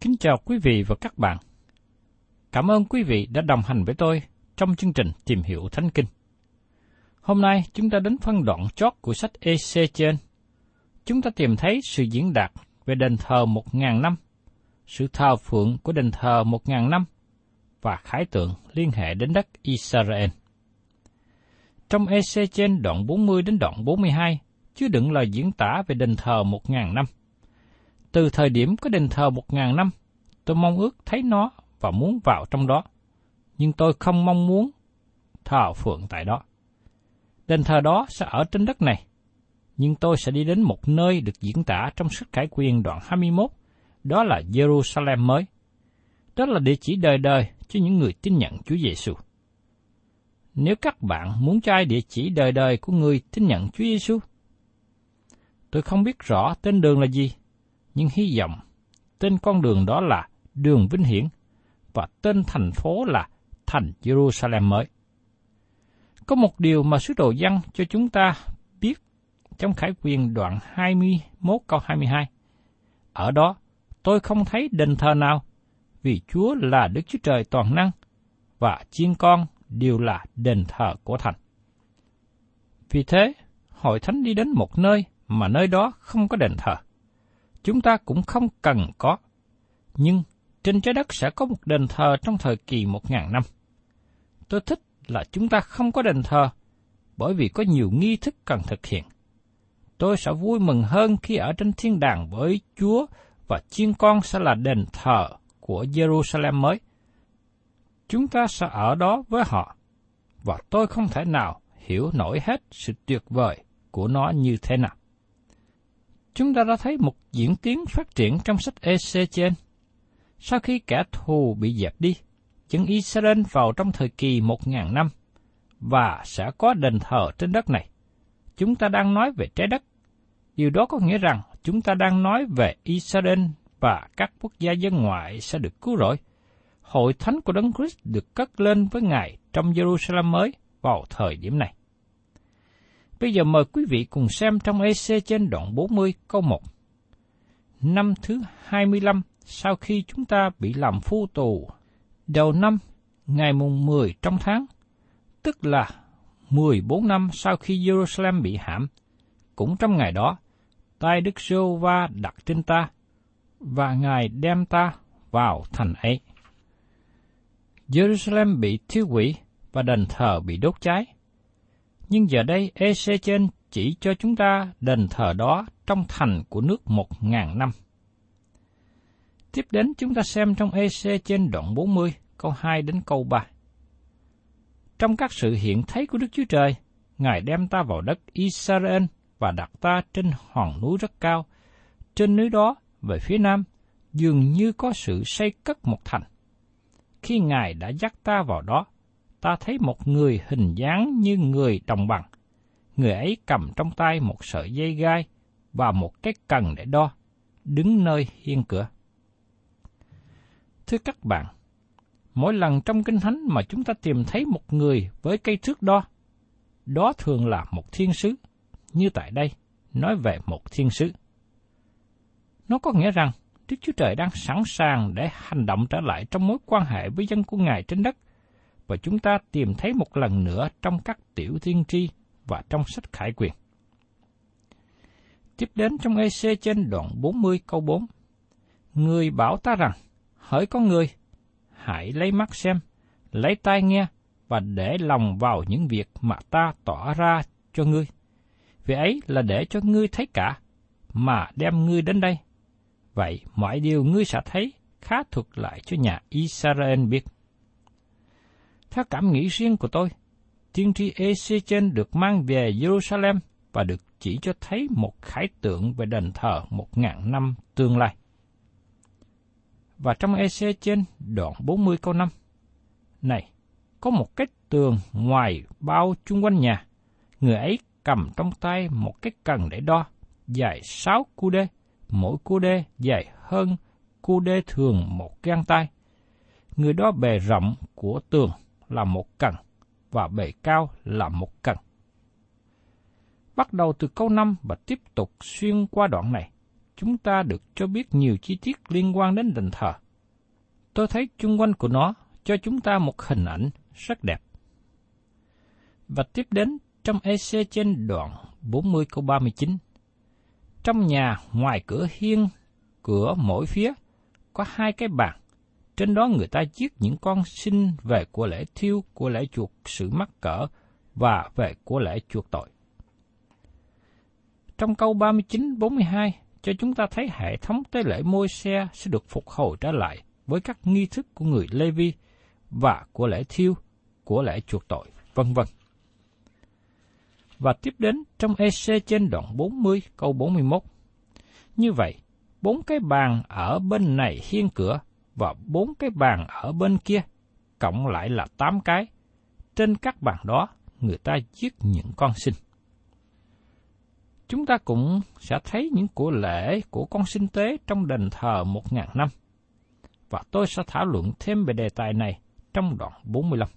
Kính chào quý vị và các bạn. Cảm ơn quý vị đã đồng hành với tôi trong chương trình Tìm hiểu Thánh Kinh. Hôm nay chúng ta đến phân đoạn chót của sách EC trên. Chúng ta tìm thấy sự diễn đạt về đền thờ một ngàn năm, sự thờ phượng của đền thờ một ngàn năm và khái tượng liên hệ đến đất Israel. Trong EC trên đoạn 40 đến đoạn 42 chứa đựng lời diễn tả về đền thờ một ngàn năm. Từ thời điểm có đền thờ một ngàn năm, tôi mong ước thấy nó và muốn vào trong đó. Nhưng tôi không mong muốn thờ phượng tại đó. Đền thờ đó sẽ ở trên đất này, nhưng tôi sẽ đi đến một nơi được diễn tả trong sách cải Quyền đoạn 21, đó là Jerusalem mới. Đó là địa chỉ đời đời cho những người tin nhận Chúa Giêsu. Nếu các bạn muốn cho ai địa chỉ đời đời của người tin nhận Chúa Giêsu, tôi không biết rõ tên đường là gì, nhưng hy vọng tên con đường đó là đường Vinh Hiển và tên thành phố là thành Jerusalem mới. Có một điều mà sứ đồ văn cho chúng ta biết trong Khải Quyền đoạn 21 câu 22. Ở đó, tôi không thấy đền thờ nào, vì Chúa là Đức Chúa Trời toàn năng, và chiên con đều là đền thờ của thành. Vì thế, hội thánh đi đến một nơi mà nơi đó không có đền thờ. Chúng ta cũng không cần có, nhưng trên trái đất sẽ có một đền thờ trong thời kỳ một ngàn năm. Tôi thích là chúng ta không có đền thờ, bởi vì có nhiều nghi thức cần thực hiện. Tôi sẽ vui mừng hơn khi ở trên thiên đàng với Chúa và chiên con sẽ là đền thờ của Jerusalem mới. Chúng ta sẽ ở đó với họ, và tôi không thể nào hiểu nổi hết sự tuyệt vời của nó như thế nào. Chúng ta đã thấy một diễn tiến phát triển trong sách EC trên. Sau khi kẻ thù bị dẹp đi, dân Israel vào trong thời kỳ một ngàn năm, và sẽ có đền thờ trên đất này. Chúng ta đang nói về trái đất. Điều đó có nghĩa rằng chúng ta đang nói về Israel và các quốc gia dân ngoại sẽ được cứu rỗi. Hội thánh của Đấng Christ được cất lên với Ngài trong Jerusalem mới vào thời điểm này. Bây giờ mời quý vị cùng xem trong EC trên đoạn 40 câu 1. Năm thứ 25 sau khi chúng ta bị làm phu tù, đầu năm, ngày mùng 10 trong tháng, tức là 14 năm sau khi Jerusalem bị hãm, cũng trong ngày đó, tay Đức giê va đặt trên ta, và Ngài đem ta vào thành ấy. Jerusalem bị thiêu hủy và đền thờ bị đốt cháy. Nhưng giờ đây Ezechen chỉ cho chúng ta đền thờ đó trong thành của nước một ngàn năm. Tiếp đến chúng ta xem trong EC trên đoạn 40, câu 2 đến câu 3. Trong các sự hiện thấy của Đức Chúa Trời, Ngài đem ta vào đất Israel và đặt ta trên hòn núi rất cao. Trên núi đó, về phía nam, dường như có sự xây cất một thành. Khi Ngài đã dắt ta vào đó, ta thấy một người hình dáng như người đồng bằng. Người ấy cầm trong tay một sợi dây gai và một cái cần để đo, đứng nơi hiên cửa. Thưa các bạn, mỗi lần trong Kinh Thánh mà chúng ta tìm thấy một người với cây thước đo, đó thường là một thiên sứ, như tại đây, nói về một thiên sứ. Nó có nghĩa rằng Đức Chúa Trời đang sẵn sàng để hành động trở lại trong mối quan hệ với dân của Ngài trên đất, và chúng ta tìm thấy một lần nữa trong các tiểu thiên tri và trong sách khải quyền. Tiếp đến trong EC trên đoạn 40 câu 4. Người bảo ta rằng, hỡi con người, hãy lấy mắt xem, lấy tai nghe và để lòng vào những việc mà ta tỏ ra cho ngươi. Vì ấy là để cho ngươi thấy cả, mà đem ngươi đến đây. Vậy mọi điều ngươi sẽ thấy khá thuật lại cho nhà Israel biết. Theo cảm nghĩ riêng của tôi, tiên tri Ezechen được mang về Jerusalem và được chỉ cho thấy một khải tượng về đền thờ một ngàn năm tương lai. Và trong EC trên đoạn 40 câu 5, Này, có một cái tường ngoài bao chung quanh nhà, người ấy cầm trong tay một cái cần để đo, dài 6 cu đê, mỗi cu đê dài hơn cu đê thường một gang tay. Người đó bề rộng của tường là một cần, và bề cao là một cần. Bắt đầu từ câu 5 và tiếp tục xuyên qua đoạn này, chúng ta được cho biết nhiều chi tiết liên quan đến đền thờ. Tôi thấy chung quanh của nó cho chúng ta một hình ảnh rất đẹp. Và tiếp đến trong EC trên đoạn 40 câu 39. Trong nhà ngoài cửa hiên, cửa mỗi phía, có hai cái bàn. Trên đó người ta giết những con sinh về của lễ thiêu, của lễ chuộc sự mắc cỡ và về của lễ chuộc tội. Trong câu 39-42 cho chúng ta thấy hệ thống tế lễ môi xe sẽ được phục hồi trở lại với các nghi thức của người Lê Vi và của lễ thiêu, của lễ chuộc tội, vân vân. Và tiếp đến trong EC trên đoạn 40 câu 41. Như vậy, bốn cái bàn ở bên này hiên cửa và bốn cái bàn ở bên kia, cộng lại là tám cái. Trên các bàn đó, người ta giết những con sinh chúng ta cũng sẽ thấy những của lễ của con sinh tế trong đền thờ một ngàn năm. Và tôi sẽ thảo luận thêm về đề tài này trong đoạn 45.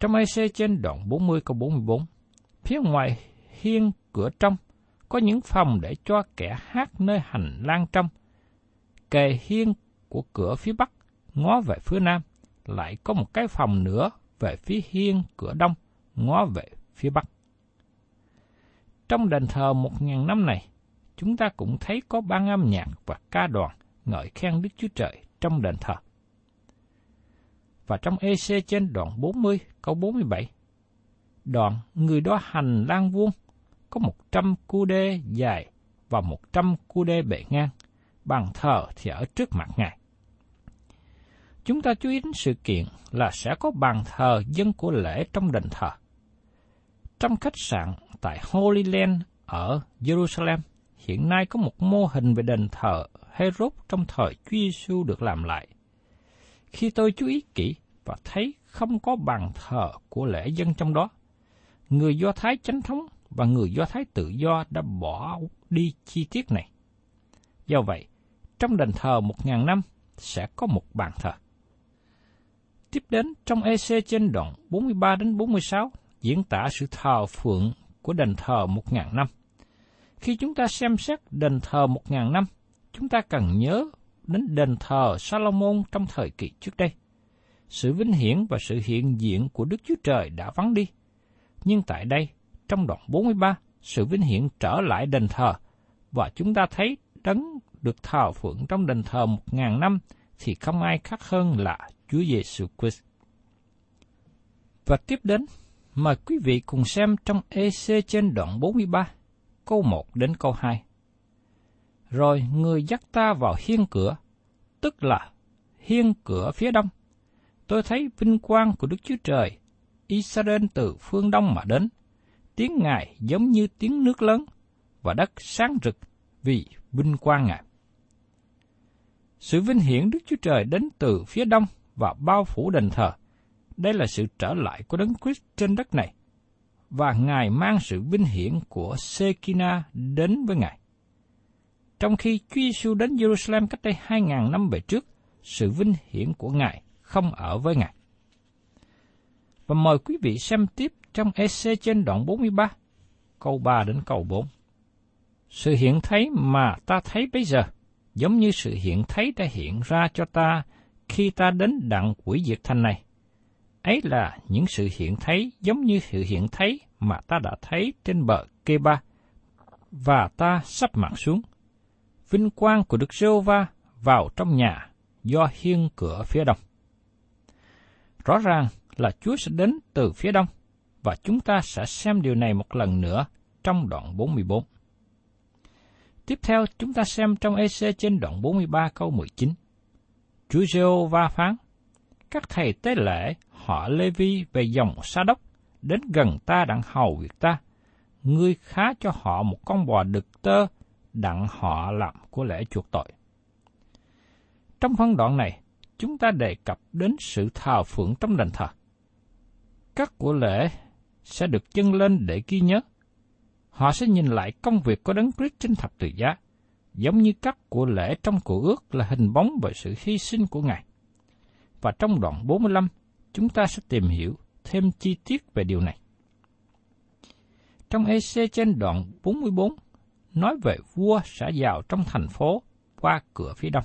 Trong EC trên đoạn 40 câu 44, phía ngoài hiên cửa trong có những phòng để cho kẻ hát nơi hành lang trong. Kề hiên của cửa phía bắc ngó về phía nam, lại có một cái phòng nữa về phía hiên cửa đông ngó về phía bắc. Trong đền thờ một ngàn năm này, chúng ta cũng thấy có ban âm nhạc và ca đoàn ngợi khen Đức Chúa Trời trong đền thờ. Và trong EC trên đoạn 40 câu 47, đoạn người đó hành lang vuông có một trăm cu đê dài và một trăm cu đê bề ngang, bàn thờ thì ở trước mặt Ngài. Chúng ta chú ý đến sự kiện là sẽ có bàn thờ dân của lễ trong đền thờ. Trong khách sạn tại Holy Land ở Jerusalem, hiện nay có một mô hình về đền thờ Herod trong thời Chúa Giêsu được làm lại. Khi tôi chú ý kỹ và thấy không có bàn thờ của lễ dân trong đó, người Do Thái chánh thống và người Do Thái tự do đã bỏ đi chi tiết này. Do vậy, trong đền thờ một ngàn năm sẽ có một bàn thờ. Tiếp đến trong EC trên đoạn 43 đến 46 diễn tả sự thờ phượng của đền thờ một ngàn năm. Khi chúng ta xem xét đền thờ một ngàn năm, chúng ta cần nhớ đến đền thờ Salomon trong thời kỳ trước đây. Sự vinh hiển và sự hiện diện của Đức Chúa Trời đã vắng đi. Nhưng tại đây, trong đoạn 43, sự vinh hiển trở lại đền thờ, và chúng ta thấy đấng được thờ phượng trong đền thờ một ngàn năm thì không ai khác hơn là Chúa Giêsu Christ. Và tiếp đến, mời quý vị cùng xem trong EC trên đoạn 43, câu 1 đến câu 2. Rồi người dắt ta vào hiên cửa, tức là hiên cửa phía đông. Tôi thấy vinh quang của Đức Chúa Trời, Israel từ phương đông mà đến. Tiếng Ngài giống như tiếng nước lớn, và đất sáng rực vì vinh quang Ngài. Sự vinh hiển Đức Chúa Trời đến từ phía đông và bao phủ đền thờ. Đây là sự trở lại của Đấng Christ trên đất này. Và Ngài mang sự vinh hiển của Sekina đến với Ngài. Trong khi Chúa Giêsu đến Jerusalem cách đây 2.000 năm về trước, sự vinh hiển của Ngài không ở với Ngài. Và mời quý vị xem tiếp trong EC trên đoạn 43, câu 3 đến câu 4. Sự hiện thấy mà ta thấy bây giờ, giống như sự hiện thấy đã hiện ra cho ta khi ta đến đặng quỷ diệt thành này. Ấy là những sự hiện thấy giống như sự hiện thấy mà ta đã thấy trên bờ kê ba, và ta sắp mặt xuống. Vinh quang của Đức giê va vào trong nhà do hiên cửa phía đông. Rõ ràng là Chúa sẽ đến từ phía đông, và chúng ta sẽ xem điều này một lần nữa trong đoạn 44. Tiếp theo chúng ta xem trong EC trên đoạn 43 câu 19. Chúa giê va phán, các thầy tế lễ họ Lê Vi về dòng Sa Đốc đến gần ta đặng hầu việc ta, ngươi khá cho họ một con bò đực tơ đặng họ làm của lễ chuộc tội. Trong phân đoạn này, chúng ta đề cập đến sự thờ phượng trong đền thờ. Các của lễ sẽ được chân lên để ghi nhớ. Họ sẽ nhìn lại công việc của đấng Christ trên thập tự giá, giống như các của lễ trong cổ ước là hình bóng bởi sự hy sinh của Ngài. Và trong đoạn 45, chúng ta sẽ tìm hiểu thêm chi tiết về điều này. Trong EC trên đoạn 44, nói về vua sẽ vào trong thành phố qua cửa phía đông.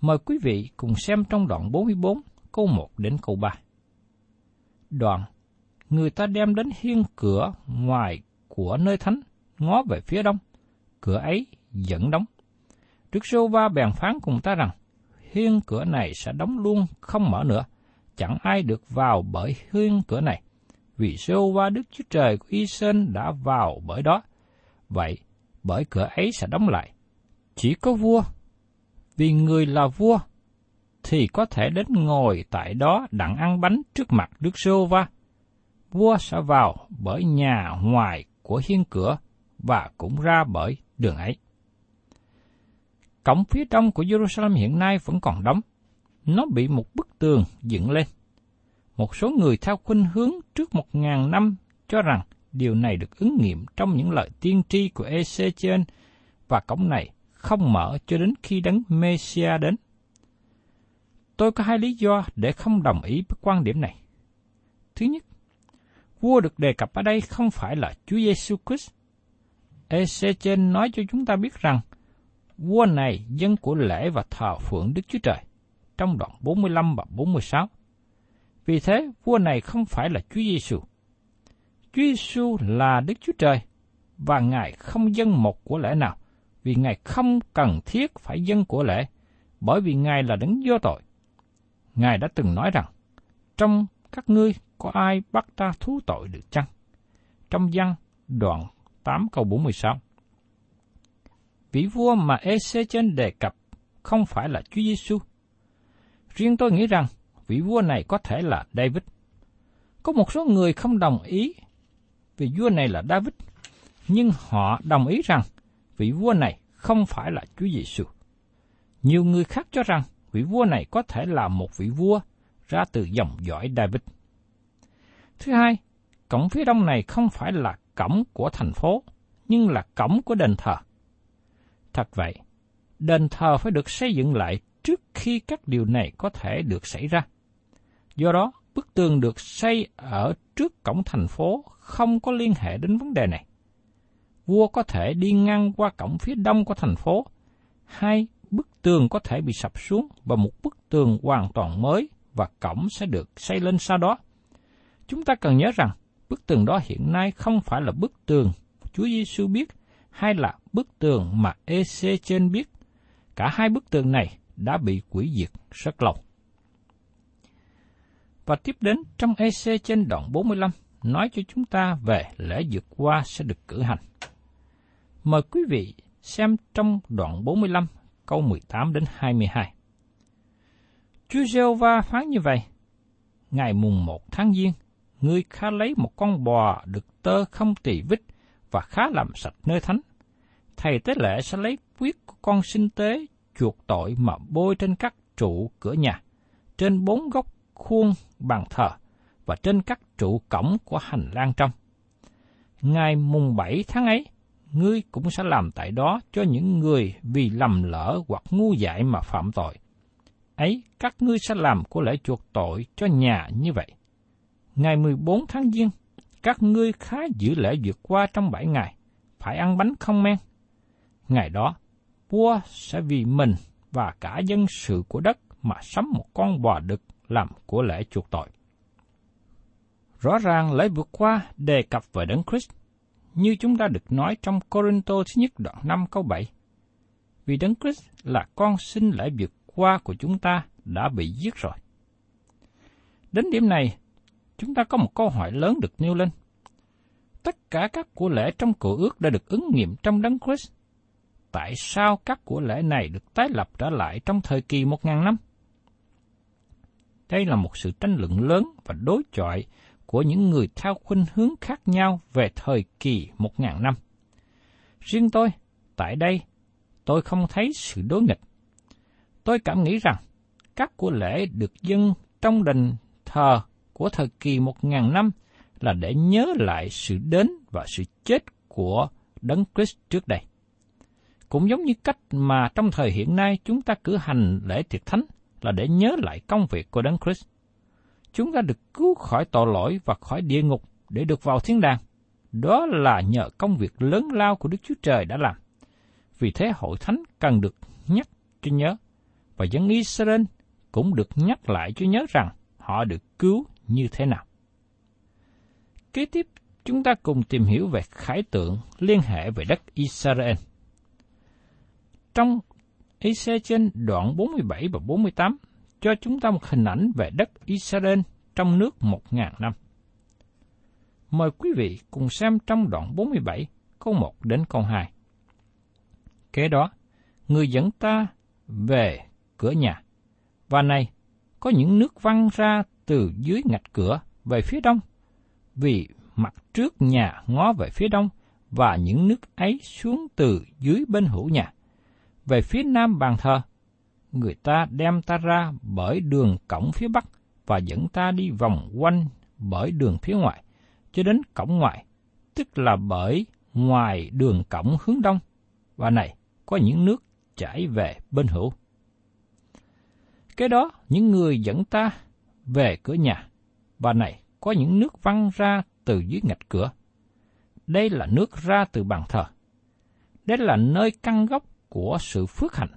Mời quý vị cùng xem trong đoạn 44, câu 1 đến câu 3. Đoạn, người ta đem đến hiên cửa ngoài của nơi thánh, ngó về phía đông. Cửa ấy vẫn đóng. Đức Sô Va bèn phán cùng ta rằng, hiên cửa này sẽ đóng luôn, không mở nữa. Chẳng ai được vào bởi hiên cửa này, vì Sô Va Đức Chúa Trời của Y Sơn đã vào bởi đó. Vậy, bởi cửa ấy sẽ đóng lại. Chỉ có vua, vì người là vua, thì có thể đến ngồi tại đó đặng ăn bánh trước mặt Đức Sô Va. Vua sẽ vào bởi nhà ngoài của hiên cửa và cũng ra bởi đường ấy. Cổng phía đông của Jerusalem hiện nay vẫn còn đóng. Nó bị một bức tường dựng lên. Một số người theo khuynh hướng trước một ngàn năm cho rằng điều này được ứng nghiệm trong những lời tiên tri của EC trên và cổng này không mở cho đến khi đấng Messiah đến. Tôi có hai lý do để không đồng ý với quan điểm này. Thứ nhất, vua được đề cập ở đây không phải là Chúa Giêsu Christ. EC trên nói cho chúng ta biết rằng vua này dân của lễ và thờ phượng Đức Chúa Trời trong đoạn 45 và 46. Vì thế, vua này không phải là Chúa Giêsu. Chúa Giêsu là Đức Chúa Trời và Ngài không dân một của lễ nào, vì Ngài không cần thiết phải dân của lễ, bởi vì Ngài là đấng vô tội. Ngài đã từng nói rằng, trong các ngươi có ai bắt ta thú tội được chăng? Trong văn đoạn 8 câu 46 vị vua mà EC trên đề cập không phải là Chúa Giêsu. Riêng tôi nghĩ rằng vị vua này có thể là David. Có một số người không đồng ý vì vua này là David, nhưng họ đồng ý rằng vị vua này không phải là Chúa Giêsu. Nhiều người khác cho rằng vị vua này có thể là một vị vua ra từ dòng dõi David. Thứ hai, cổng phía đông này không phải là cổng của thành phố, nhưng là cổng của đền thờ. Thật vậy, đền thờ phải được xây dựng lại trước khi các điều này có thể được xảy ra. Do đó, bức tường được xây ở trước cổng thành phố không có liên hệ đến vấn đề này. Vua có thể đi ngang qua cổng phía đông của thành phố, hai bức tường có thể bị sập xuống và một bức tường hoàn toàn mới và cổng sẽ được xây lên sau đó. Chúng ta cần nhớ rằng bức tường đó hiện nay không phải là bức tường Chúa Giêsu biết hay là bức tường mà EC trên biết. Cả hai bức tường này đã bị quỷ diệt rất lâu. Và tiếp đến trong EC trên đoạn 45 nói cho chúng ta về lễ vượt qua sẽ được cử hành. Mời quý vị xem trong đoạn 45 câu 18 đến 22. Chúa giê va phán như vậy, Ngày mùng một tháng Giêng, ngươi khá lấy một con bò được tơ không tỳ vít và khá làm sạch nơi thánh. Thầy tế lễ sẽ lấy huyết của con sinh tế chuộc tội mà bôi trên các trụ cửa nhà, trên bốn góc khuôn bàn thờ và trên các trụ cổng của hành lang trong. Ngày mùng bảy tháng ấy, ngươi cũng sẽ làm tại đó cho những người vì lầm lỡ hoặc ngu dại mà phạm tội. Ấy, các ngươi sẽ làm của lễ chuộc tội cho nhà như vậy. Ngày 14 tháng Giêng, các ngươi khá giữ lễ vượt qua trong bảy ngày, phải ăn bánh không men. Ngày đó, vua sẽ vì mình và cả dân sự của đất mà sắm một con bò đực làm của lễ chuộc tội. Rõ ràng lễ vượt qua đề cập về Đấng Christ, như chúng ta được nói trong Corinto thứ nhất đoạn 5 câu 7. Vì Đấng Christ là con sinh lễ vượt qua của chúng ta đã bị giết rồi. Đến điểm này, chúng ta có một câu hỏi lớn được nêu lên. Tất cả các của lễ trong cựu ước đã được ứng nghiệm trong Đấng Christ. Tại sao các của lễ này được tái lập trở lại trong thời kỳ một ngàn năm? Đây là một sự tranh luận lớn và đối chọi của những người theo khuynh hướng khác nhau về thời kỳ một ngàn năm. Riêng tôi, tại đây, tôi không thấy sự đối nghịch. Tôi cảm nghĩ rằng, các của lễ được dâng trong đền thờ của thời kỳ một ngàn năm là để nhớ lại sự đến và sự chết của Đấng Christ trước đây. Cũng giống như cách mà trong thời hiện nay chúng ta cử hành lễ tiệc thánh là để nhớ lại công việc của Đấng Christ. Chúng ta được cứu khỏi tội lỗi và khỏi địa ngục để được vào thiên đàng. Đó là nhờ công việc lớn lao của Đức Chúa Trời đã làm. Vì thế hội thánh cần được nhắc cho nhớ, và dân Israel cũng được nhắc lại cho nhớ rằng họ được cứu như thế nào. Kế tiếp, chúng ta cùng tìm hiểu về khái tượng liên hệ về đất Israel. Trong EC trên đoạn 47 và 48 cho chúng ta một hình ảnh về đất Israel trong nước 1.000 năm. Mời quý vị cùng xem trong đoạn 47, câu 1 đến câu 2. Kế đó, người dẫn ta về cửa nhà, và này, có những nước văng ra từ dưới ngạch cửa về phía đông, vì mặt trước nhà ngó về phía đông, và những nước ấy xuống từ dưới bên hữu nhà. Về phía nam bàn thờ, người ta đem ta ra bởi đường cổng phía bắc và dẫn ta đi vòng quanh bởi đường phía ngoài, cho đến cổng ngoại, tức là bởi ngoài đường cổng hướng đông. Và này, có những nước chảy về bên hữu. Cái đó, những người dẫn ta về cửa nhà, và này, có những nước văng ra từ dưới ngạch cửa. Đây là nước ra từ bàn thờ. Đây là nơi căn gốc của sự phước hạnh.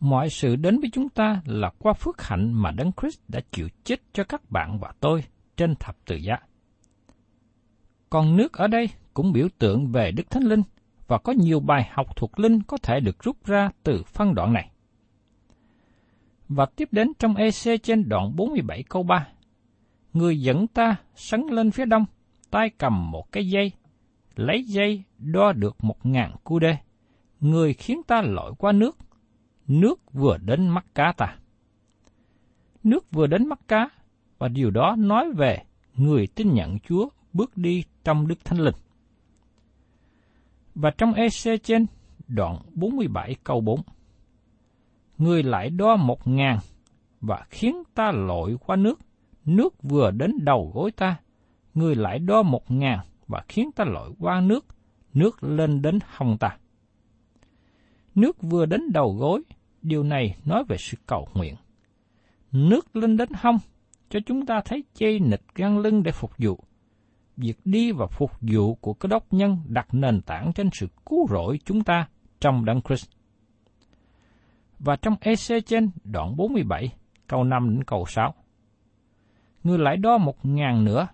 Mọi sự đến với chúng ta là qua phước hạnh mà Đấng Christ đã chịu chết cho các bạn và tôi trên thập tự giá. Còn nước ở đây cũng biểu tượng về Đức Thánh Linh và có nhiều bài học thuộc linh có thể được rút ra từ phân đoạn này. Và tiếp đến trong EC trên đoạn 47 câu 3. Người dẫn ta sấn lên phía đông, tay cầm một cái dây, lấy dây đo được một ngàn cu đê. Người khiến ta lội qua nước, nước vừa đến mắt cá ta. Nước vừa đến mắt cá, và điều đó nói về người tin nhận Chúa bước đi trong Đức Thánh Linh. Và trong EC trên đoạn 47 câu 4 Người lại đo một ngàn và khiến ta lội qua nước, nước vừa đến đầu gối ta. Người lại đo một ngàn và khiến ta lội qua nước, nước lên đến hông ta. Nước vừa đến đầu gối, điều này nói về sự cầu nguyện. Nước lên đến hông, cho chúng ta thấy chây nịch gan lưng để phục vụ. Việc đi và phục vụ của cơ đốc nhân đặt nền tảng trên sự cứu rỗi chúng ta trong Đấng Christ. Và trong EC trên đoạn 47, câu 5 đến câu 6. Người lại đo một ngàn nữa,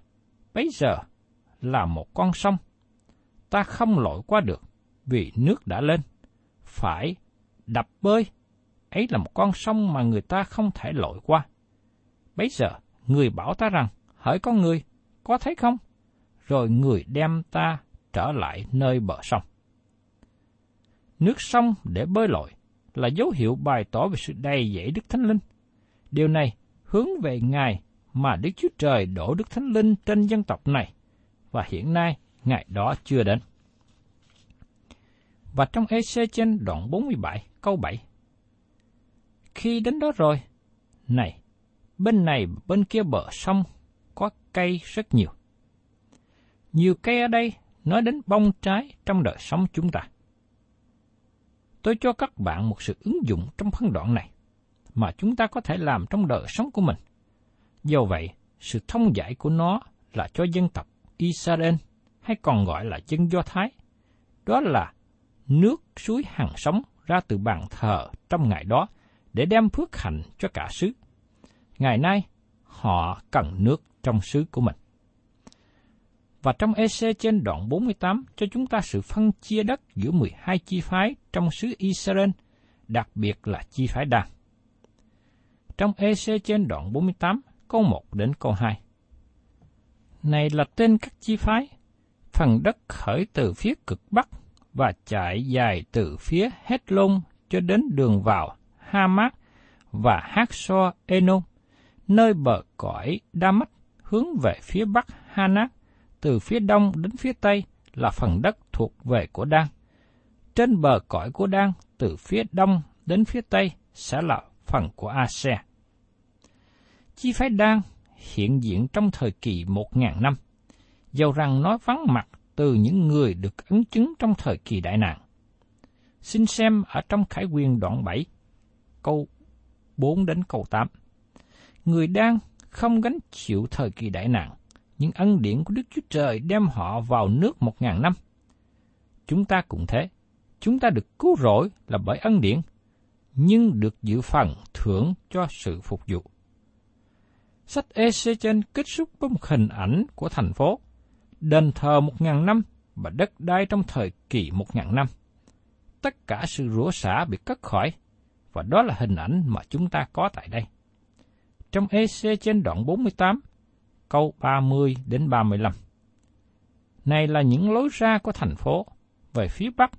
bấy giờ là một con sông. Ta không lội qua được, vì nước đã lên. Phải đập bơi, ấy là một con sông mà người ta không thể lội qua. Bấy giờ, người bảo ta rằng, hỡi con người, có thấy không? Rồi người đem ta trở lại nơi bờ sông. Nước sông để bơi lội là dấu hiệu bày tỏ về sự đầy dẫy Đức Thánh Linh. Điều này hướng về Ngài mà Đức Chúa Trời đổ Đức Thánh Linh trên dân tộc này, và hiện nay ngài đó chưa đến. Và trong EC trên đoạn 47 câu 7 Khi đến đó rồi, này, bên này bên kia bờ sông có cây rất nhiều. Nhiều cây ở đây nói đến bông trái trong đời sống chúng ta. Tôi cho các bạn một sự ứng dụng trong phân đoạn này mà chúng ta có thể làm trong đời sống của mình. Do vậy, sự thông giải của nó là cho dân tộc Israel hay còn gọi là dân Do Thái. Đó là nước suối hàng sống ra từ bàn thờ trong ngày đó để đem phước hạnh cho cả xứ. Ngày nay, họ cần nước trong xứ của mình. Và trong EC trên đoạn 48 cho chúng ta sự phân chia đất giữa 12 chi phái trong xứ Israel, đặc biệt là chi phái Đan. Trong EC trên đoạn 48, câu 1 đến câu 2. Này là tên các chi phái, phần đất khởi từ phía cực Bắc và chạy dài từ phía hết lông cho đến đường vào Hamat và Hát So Enon, nơi bờ cõi Damas hướng về phía Bắc Hanak, từ phía đông đến phía tây là phần đất thuộc về của Đan. Trên bờ cõi của Đan, từ phía đông đến phía tây sẽ là phần của Ase. Chi phái Đan hiện diện trong thời kỳ một ngàn năm, dầu rằng nó vắng mặt từ những người được ấn chứng trong thời kỳ đại nạn. Xin xem ở trong Khải quyền đoạn 7, câu 4 đến câu 8. Người đang không gánh chịu thời kỳ đại nạn, nhưng ân điển của Đức Chúa Trời đem họ vào nước một ngàn năm. Chúng ta cũng thế, chúng ta được cứu rỗi là bởi ân điển, nhưng được dự phần thưởng cho sự phục vụ. Sách EC trên kết thúc với một hình ảnh của thành phố, đền thờ một ngàn năm và đất đai trong thời kỳ một ngàn năm. Tất cả sự rủa xả bị cất khỏi, và đó là hình ảnh mà chúng ta có tại đây. Trong EC trên đoạn 48, câu 30 đến 35. Này là những lối ra của thành phố, về phía bắc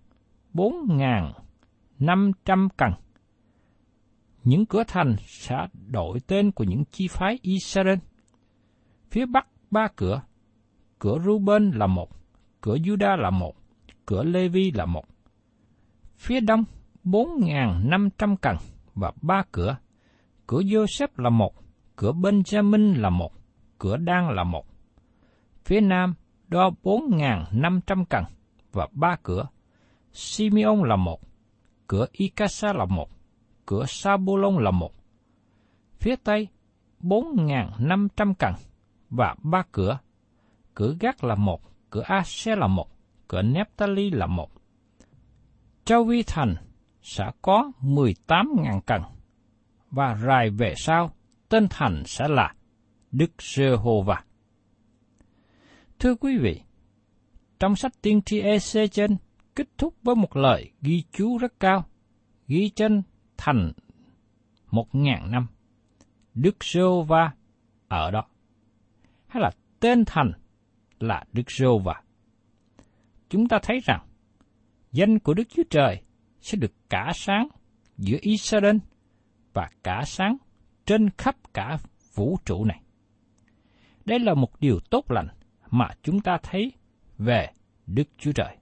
4.500 cần. Những cửa thành sẽ đổi tên của những chi phái Israel. Phía bắc ba cửa, cửa Ruben là một, cửa Judah là một, cửa Levi là một. Phía đông 4.500 cần và ba cửa, cửa Joseph là một, cửa Benjamin là một, cửa Đan là một. Phía nam đo 4.500 cần và ba cửa, Simeon là một, cửa Icasa là một, cửa Sabulon là một. Phía tây 4.500 cần và ba cửa, cửa Gác là một, cửa Ase là một, cửa Nephtali là một. Châu Vi Thành sẽ có 18.000 cần, và rài về sau, tên thành sẽ là Đức Giê-hô-va. Thưa quý vị, trong sách tiên tri EC trên kết thúc với một lời ghi chú rất cao, ghi trên thành một ngàn năm. Đức Giê-hô-va ở đó. Hay là tên thành là Đức Giê-hô-va. Chúng ta thấy rằng danh của Đức Chúa Trời sẽ được cả sáng giữa Israel và cả sáng trên khắp cả vũ trụ này. Đây là một điều tốt lành mà chúng ta thấy về Đức Chúa Trời.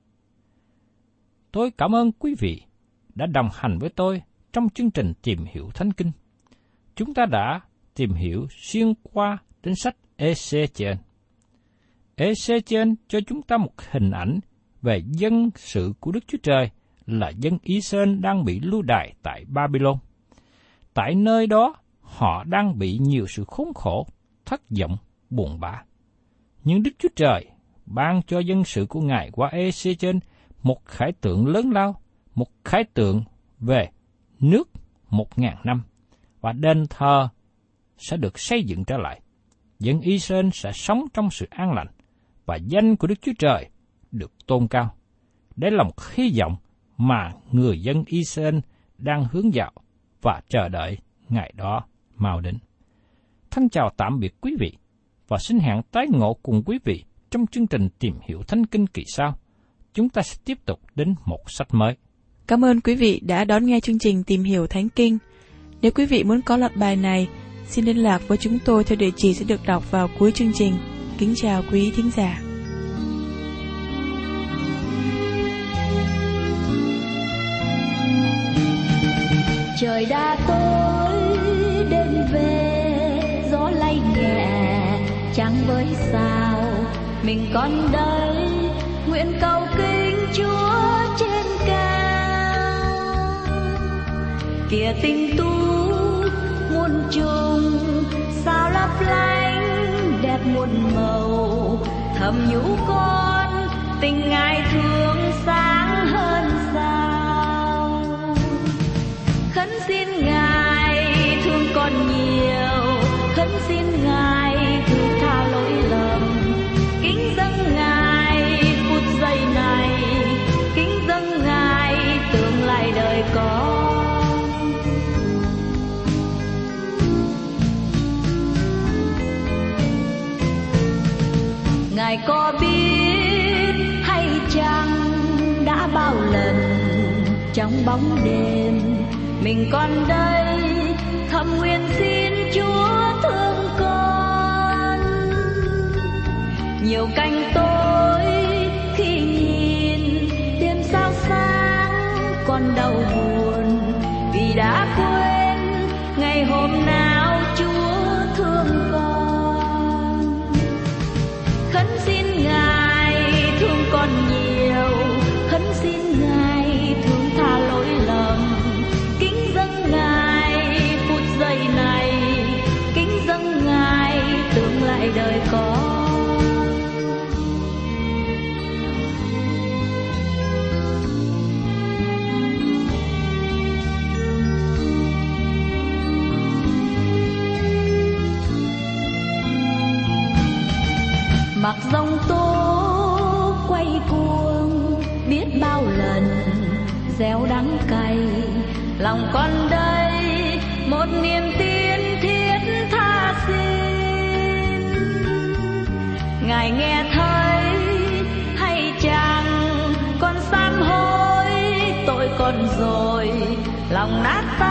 Tôi cảm ơn quý vị đã đồng hành với tôi trong chương trình tìm hiểu Thánh Kinh. Chúng ta đã tìm hiểu xuyên qua đến sách Ezechiel. Ezechiel cho chúng ta một hình ảnh về dân sự của Đức Chúa Trời là dân Israel đang bị lưu đày tại Babylon. Tại nơi đó, họ đang bị nhiều sự khốn khổ, thất vọng, buồn bã. Nhưng Đức Chúa Trời ban cho dân sự của Ngài qua EC trên một khải tượng lớn lao, một khải tượng về nước một ngàn năm, và đền thờ sẽ được xây dựng trở lại. Dân Israel sẽ sống trong sự an lành, và danh của Đức Chúa Trời được tôn cao. Đây là một hy vọng mà người dân Israel đang hướng dạo và chờ đợi ngày đó mau đến. thân chào tạm biệt quý vị và xin hẹn tái ngộ cùng quý vị trong chương trình tìm hiểu Thánh Kinh kỳ sau. Chúng ta sẽ tiếp tục đến một sách mới. Cảm ơn quý vị đã đón nghe chương trình Tìm hiểu Thánh Kinh. Nếu quý vị muốn có loạt bài này, xin liên lạc với chúng tôi theo địa chỉ sẽ được đọc vào cuối chương trình. Kính chào quý thính giả. Trời đã tối trắng với sao. Mình còn đây, nguyện cầu kính Chúa trên cao. Kìa tình tu muôn trùng, sao lấp lánh đẹp muôn màu. Thầm nhũ con, tình ngài thương sáng hơn sao. Khấn xin ngài có biết hay chăng đã bao lần trong bóng đêm mình còn đây, thầm nguyện xin chúa thương con nhiều canh tối khi nhìn, đêm sao sáng còn đau buồn vì đã quên ngày hôm nay. Mặc dòng tố quay cuồng, biết bao lần gieo đắng cay. Lòng con đây, một niềm tin thiết tha xin. Ngài nghe thấy, hay chăng con sám hối tội con rồi, lòng nát tan